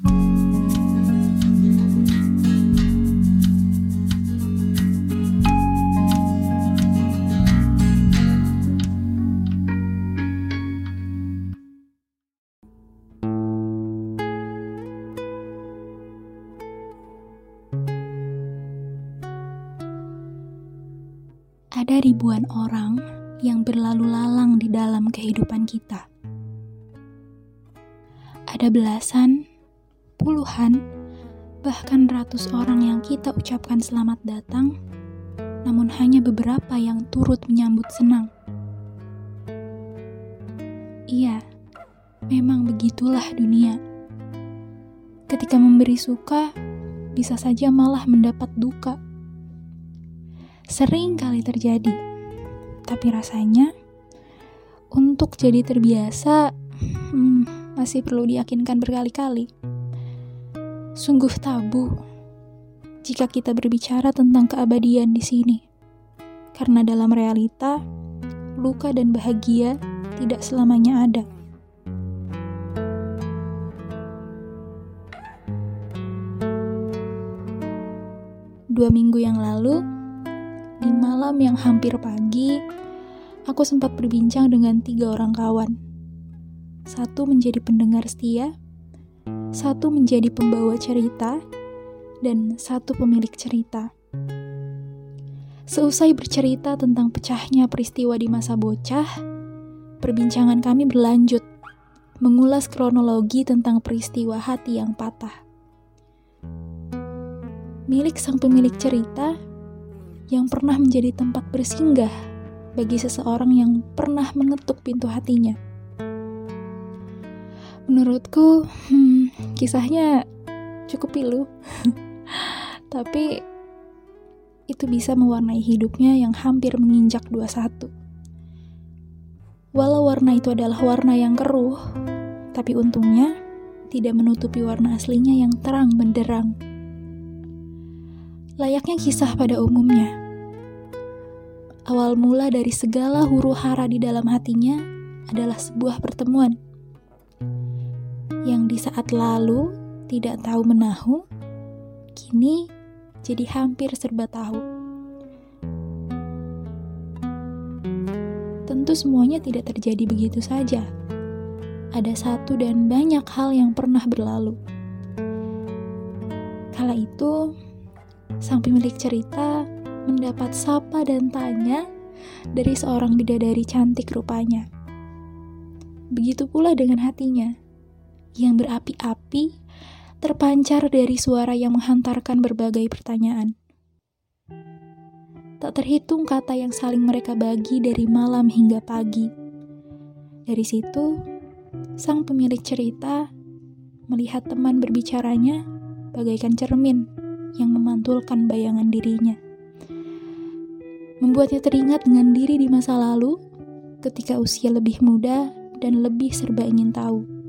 Ada ribuan orang yang berlalu lalang di dalam kehidupan kita. Ada belasan, puluhan, bahkan ratus orang yang kita ucapkan selamat datang, namun hanya beberapa yang turut menyambut senang. Iya, memang begitulah dunia. Ketika memberi suka, bisa saja malah mendapat duka sering kali terjadi. Tapi rasanya untuk jadi terbiasa hmm, masih perlu diyakinkan berkali-kali. Sungguh tabu jika kita berbicara tentang keabadian di sini. Karena dalam realita, luka dan bahagia tidak selamanya ada. Dua minggu yang lalu, di malam yang hampir pagi, aku sempat berbincang dengan tiga orang kawan. Satu menjadi pendengar setia, satu menjadi pembawa cerita, dan satu pemilik cerita. Seusai bercerita tentang pecahnya peristiwa di masa bocah, perbincangan kami berlanjut mengulas kronologi tentang peristiwa hati yang patah. Milik sang pemilik cerita yang pernah menjadi tempat bersinggah bagi seseorang yang pernah mengetuk pintu hatinya. Menurutku, hmm, kisahnya cukup pilu, tapi itu bisa mewarnai hidupnya yang hampir menginjak 21. Walau warna itu adalah warna yang keruh, tapi untungnya tidak menutupi warna aslinya yang terang benderang. Layaknya kisah pada umumnya, awal mula dari segala huru hara di dalam hatinya adalah sebuah pertemuan yang di saat lalu tidak tahu menahu, kini jadi hampir serba tahu. Tentu semuanya tidak terjadi begitu saja. Ada satu dan banyak hal yang pernah berlalu. Kala itu, sang pemilik cerita mendapat sapa dan tanya dari seorang bidadari cantik rupanya. Begitu pula dengan hatinya, yang berapi-api terpancar dari suara yang menghantarkan berbagai pertanyaan. Tak terhitung kata yang saling mereka bagi dari malam hingga pagi. Dari situ, sang pemilik cerita melihat teman berbicaranya bagaikan cermin yang memantulkan bayangan dirinya membuatnya teringat dengan diri di masa lalu ketika usia lebih muda dan lebih serba ingin tahu.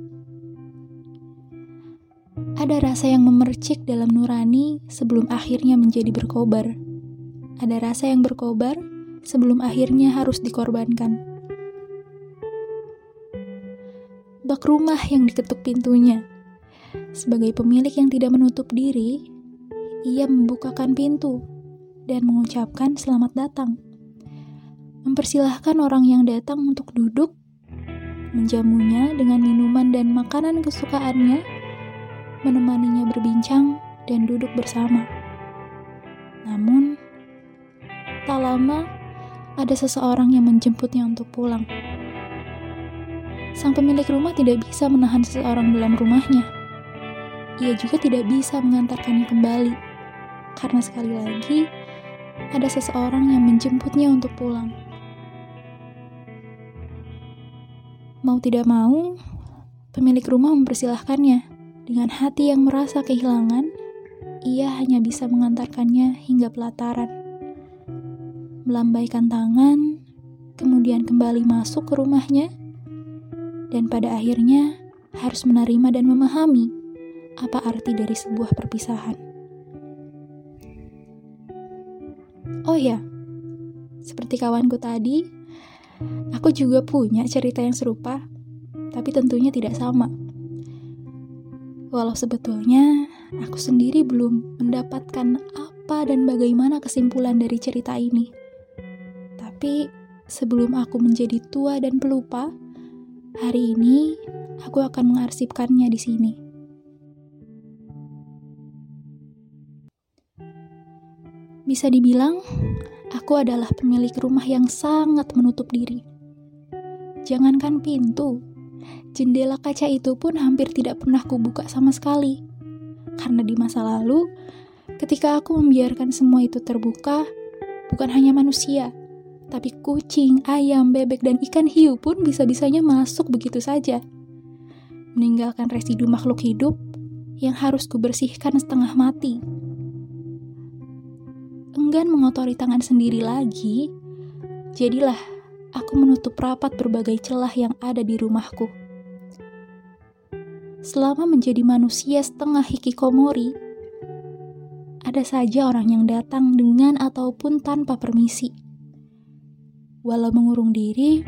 Ada rasa yang memercik dalam nurani sebelum akhirnya menjadi berkobar. Ada rasa yang berkobar sebelum akhirnya harus dikorbankan. Bak rumah yang diketuk pintunya. Sebagai pemilik yang tidak menutup diri, ia membukakan pintu dan mengucapkan selamat datang. Mempersilahkan orang yang datang untuk duduk, menjamunya dengan minuman dan makanan kesukaannya, menemaninya berbincang dan duduk bersama. Namun, tak lama ada seseorang yang menjemputnya untuk pulang. Sang pemilik rumah tidak bisa menahan seseorang dalam rumahnya. Ia juga tidak bisa mengantarkannya kembali, karena sekali lagi ada seseorang yang menjemputnya untuk pulang. Mau tidak mau, pemilik rumah mempersilahkannya. Dengan hati yang merasa kehilangan, ia hanya bisa mengantarkannya hingga pelataran. Melambaikan tangan, kemudian kembali masuk ke rumahnya, dan pada akhirnya harus menerima dan memahami apa arti dari sebuah perpisahan. Oh ya, seperti kawanku tadi, aku juga punya cerita yang serupa, tapi tentunya tidak sama. Walau sebetulnya aku sendiri belum mendapatkan apa dan bagaimana kesimpulan dari cerita ini. Tapi sebelum aku menjadi tua dan pelupa, hari ini aku akan mengarsipkannya di sini. Bisa dibilang, aku adalah pemilik rumah yang sangat menutup diri. Jangankan pintu, Jendela kaca itu pun hampir tidak pernah kubuka sama sekali. Karena di masa lalu, ketika aku membiarkan semua itu terbuka, bukan hanya manusia, tapi kucing, ayam, bebek, dan ikan hiu pun bisa-bisanya masuk begitu saja. Meninggalkan residu makhluk hidup yang harus kubersihkan setengah mati. Enggan mengotori tangan sendiri lagi, jadilah aku menutup rapat berbagai celah yang ada di rumahku. Selama menjadi manusia setengah hikikomori, ada saja orang yang datang dengan ataupun tanpa permisi. Walau mengurung diri,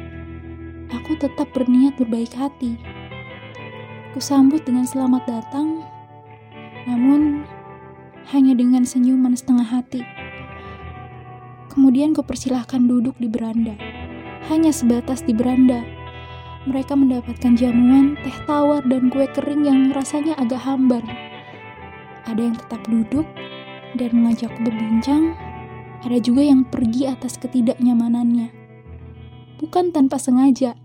aku tetap berniat berbaik hati. Kusambut dengan selamat datang, namun hanya dengan senyuman setengah hati. Kemudian kupersilahkan duduk di beranda, hanya sebatas di beranda mereka mendapatkan jamuan, teh tawar, dan kue kering yang rasanya agak hambar. Ada yang tetap duduk dan mengajakku berbincang, ada juga yang pergi atas ketidaknyamanannya. Bukan tanpa sengaja,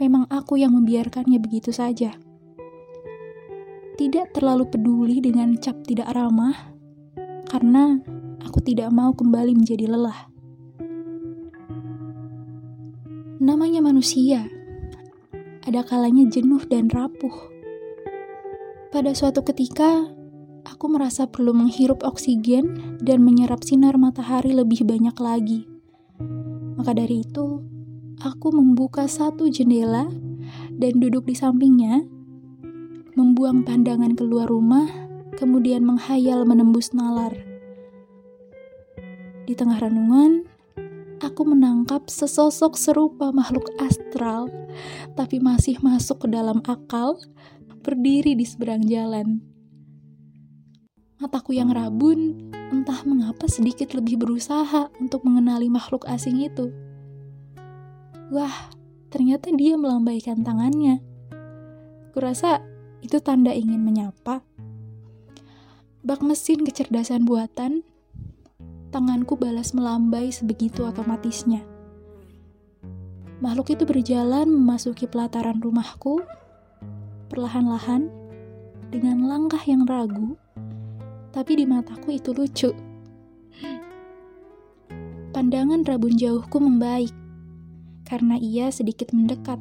memang aku yang membiarkannya begitu saja. Tidak terlalu peduli dengan cap tidak ramah, karena aku tidak mau kembali menjadi lelah. Namanya manusia ada kalanya jenuh dan rapuh. Pada suatu ketika, aku merasa perlu menghirup oksigen dan menyerap sinar matahari lebih banyak lagi. Maka dari itu, aku membuka satu jendela dan duduk di sampingnya, membuang pandangan keluar rumah, kemudian menghayal menembus nalar. Di tengah renungan, aku menangkap sesosok serupa makhluk astral, tapi masih masuk ke dalam akal, berdiri di seberang jalan. Mataku yang rabun, entah mengapa sedikit lebih berusaha untuk mengenali makhluk asing itu. Wah, ternyata dia melambaikan tangannya. Kurasa itu tanda ingin menyapa. Bak mesin kecerdasan buatan tanganku balas melambai sebegitu otomatisnya. Makhluk itu berjalan memasuki pelataran rumahku, perlahan-lahan, dengan langkah yang ragu, tapi di mataku itu lucu. Pandangan rabun jauhku membaik, karena ia sedikit mendekat.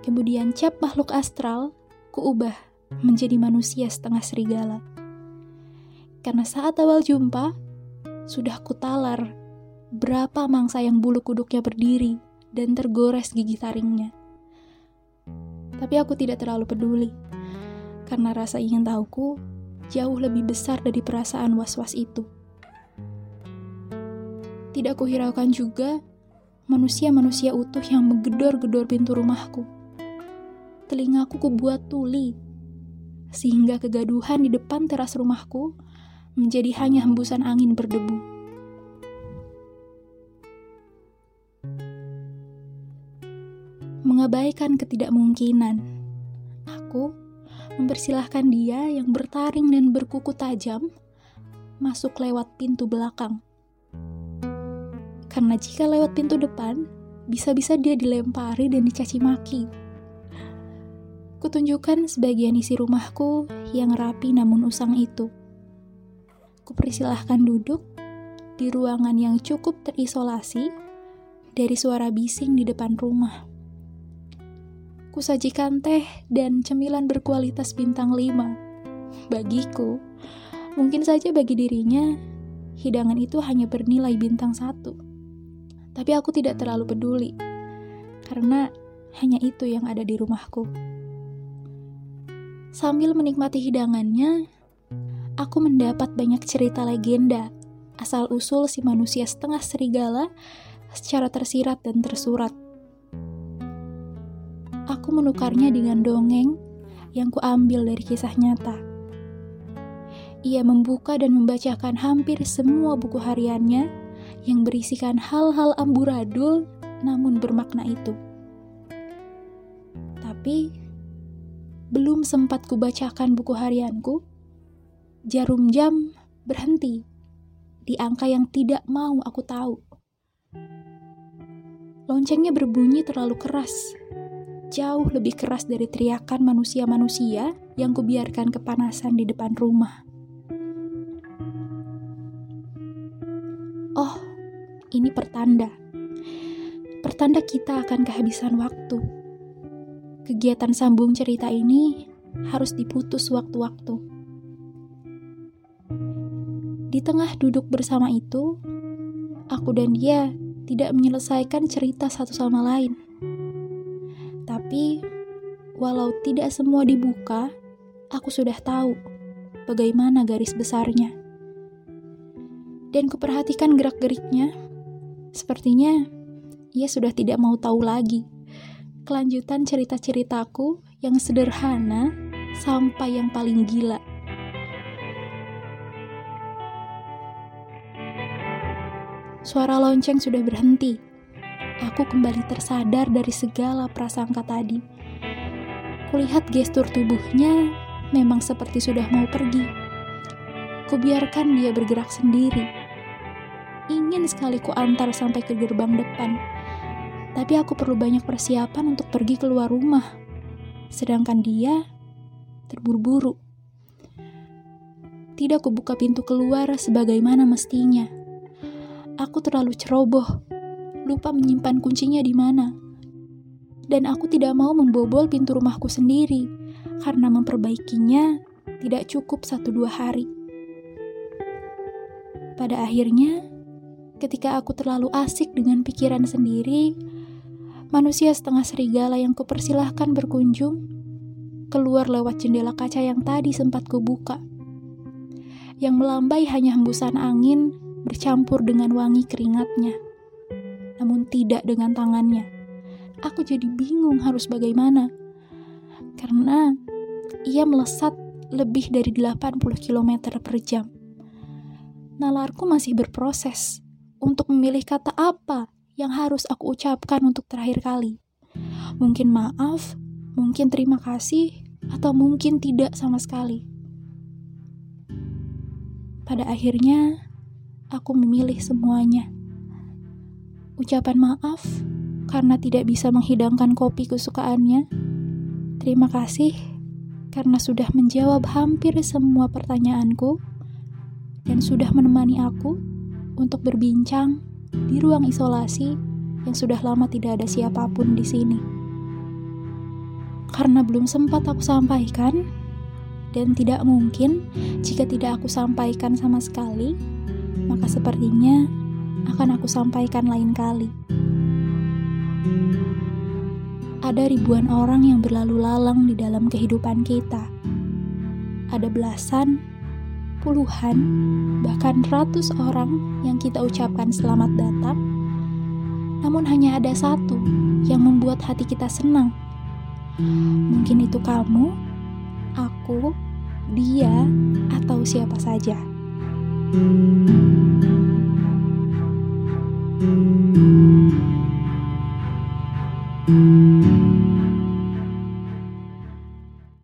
Kemudian cap makhluk astral kuubah menjadi manusia setengah serigala. Karena saat awal jumpa, sudah kutalar berapa mangsa yang bulu kuduknya berdiri dan tergores gigi taringnya. Tapi aku tidak terlalu peduli, karena rasa ingin tahuku jauh lebih besar dari perasaan was-was itu. Tidak kuhiraukan juga manusia-manusia utuh yang menggedor-gedor pintu rumahku. Telingaku kubuat tuli, sehingga kegaduhan di depan teras rumahku menjadi hanya hembusan angin berdebu. Mengabaikan ketidakmungkinan, aku mempersilahkan dia yang bertaring dan berkuku tajam masuk lewat pintu belakang. Karena jika lewat pintu depan, bisa-bisa dia dilempari dan dicaci maki. Kutunjukkan sebagian isi rumahku yang rapi namun usang itu kupersilahkan duduk di ruangan yang cukup terisolasi dari suara bising di depan rumah. Kusajikan teh dan cemilan berkualitas bintang lima. Bagiku, mungkin saja bagi dirinya, hidangan itu hanya bernilai bintang satu. Tapi aku tidak terlalu peduli, karena hanya itu yang ada di rumahku. Sambil menikmati hidangannya, aku mendapat banyak cerita legenda asal-usul si manusia setengah serigala secara tersirat dan tersurat. Aku menukarnya dengan dongeng yang kuambil dari kisah nyata. Ia membuka dan membacakan hampir semua buku hariannya yang berisikan hal-hal amburadul namun bermakna itu. Tapi belum sempat kubacakan buku harianku, jarum jam berhenti di angka yang tidak mau aku tahu. Loncengnya berbunyi terlalu keras, jauh lebih keras dari teriakan manusia-manusia yang kubiarkan kepanasan di depan rumah. Oh, ini pertanda. Pertanda kita akan kehabisan waktu. Kegiatan sambung cerita ini harus diputus waktu-waktu. Di tengah duduk bersama itu, aku dan dia tidak menyelesaikan cerita satu sama lain. Tapi, walau tidak semua dibuka, aku sudah tahu bagaimana garis besarnya. Dan kuperhatikan gerak-geriknya. Sepertinya ia sudah tidak mau tahu lagi kelanjutan cerita-ceritaku yang sederhana sampai yang paling gila. Suara lonceng sudah berhenti. Aku kembali tersadar dari segala prasangka tadi. Kulihat gestur tubuhnya memang seperti sudah mau pergi. Kubiarkan dia bergerak sendiri. Ingin sekali ku antar sampai ke gerbang depan. Tapi aku perlu banyak persiapan untuk pergi keluar rumah. Sedangkan dia terburu-buru. Tidak kubuka pintu keluar sebagaimana mestinya aku terlalu ceroboh, lupa menyimpan kuncinya di mana. Dan aku tidak mau membobol pintu rumahku sendiri, karena memperbaikinya tidak cukup satu dua hari. Pada akhirnya, ketika aku terlalu asik dengan pikiran sendiri, manusia setengah serigala yang kupersilahkan berkunjung keluar lewat jendela kaca yang tadi sempat kubuka. Yang melambai hanya hembusan angin bercampur dengan wangi keringatnya, namun tidak dengan tangannya. Aku jadi bingung harus bagaimana, karena ia melesat lebih dari 80 km per jam. Nalarku masih berproses untuk memilih kata apa yang harus aku ucapkan untuk terakhir kali. Mungkin maaf, mungkin terima kasih, atau mungkin tidak sama sekali. Pada akhirnya, aku memilih semuanya. Ucapan maaf karena tidak bisa menghidangkan kopi kesukaannya. Terima kasih karena sudah menjawab hampir semua pertanyaanku dan sudah menemani aku untuk berbincang di ruang isolasi yang sudah lama tidak ada siapa pun di sini. Karena belum sempat aku sampaikan, dan tidak mungkin jika tidak aku sampaikan sama sekali, maka sepertinya akan aku sampaikan lain kali. Ada ribuan orang yang berlalu lalang di dalam kehidupan kita. Ada belasan, puluhan, bahkan ratus orang yang kita ucapkan selamat datang. Namun hanya ada satu yang membuat hati kita senang. Mungkin itu kamu, aku, dia, atau siapa saja. Thank you.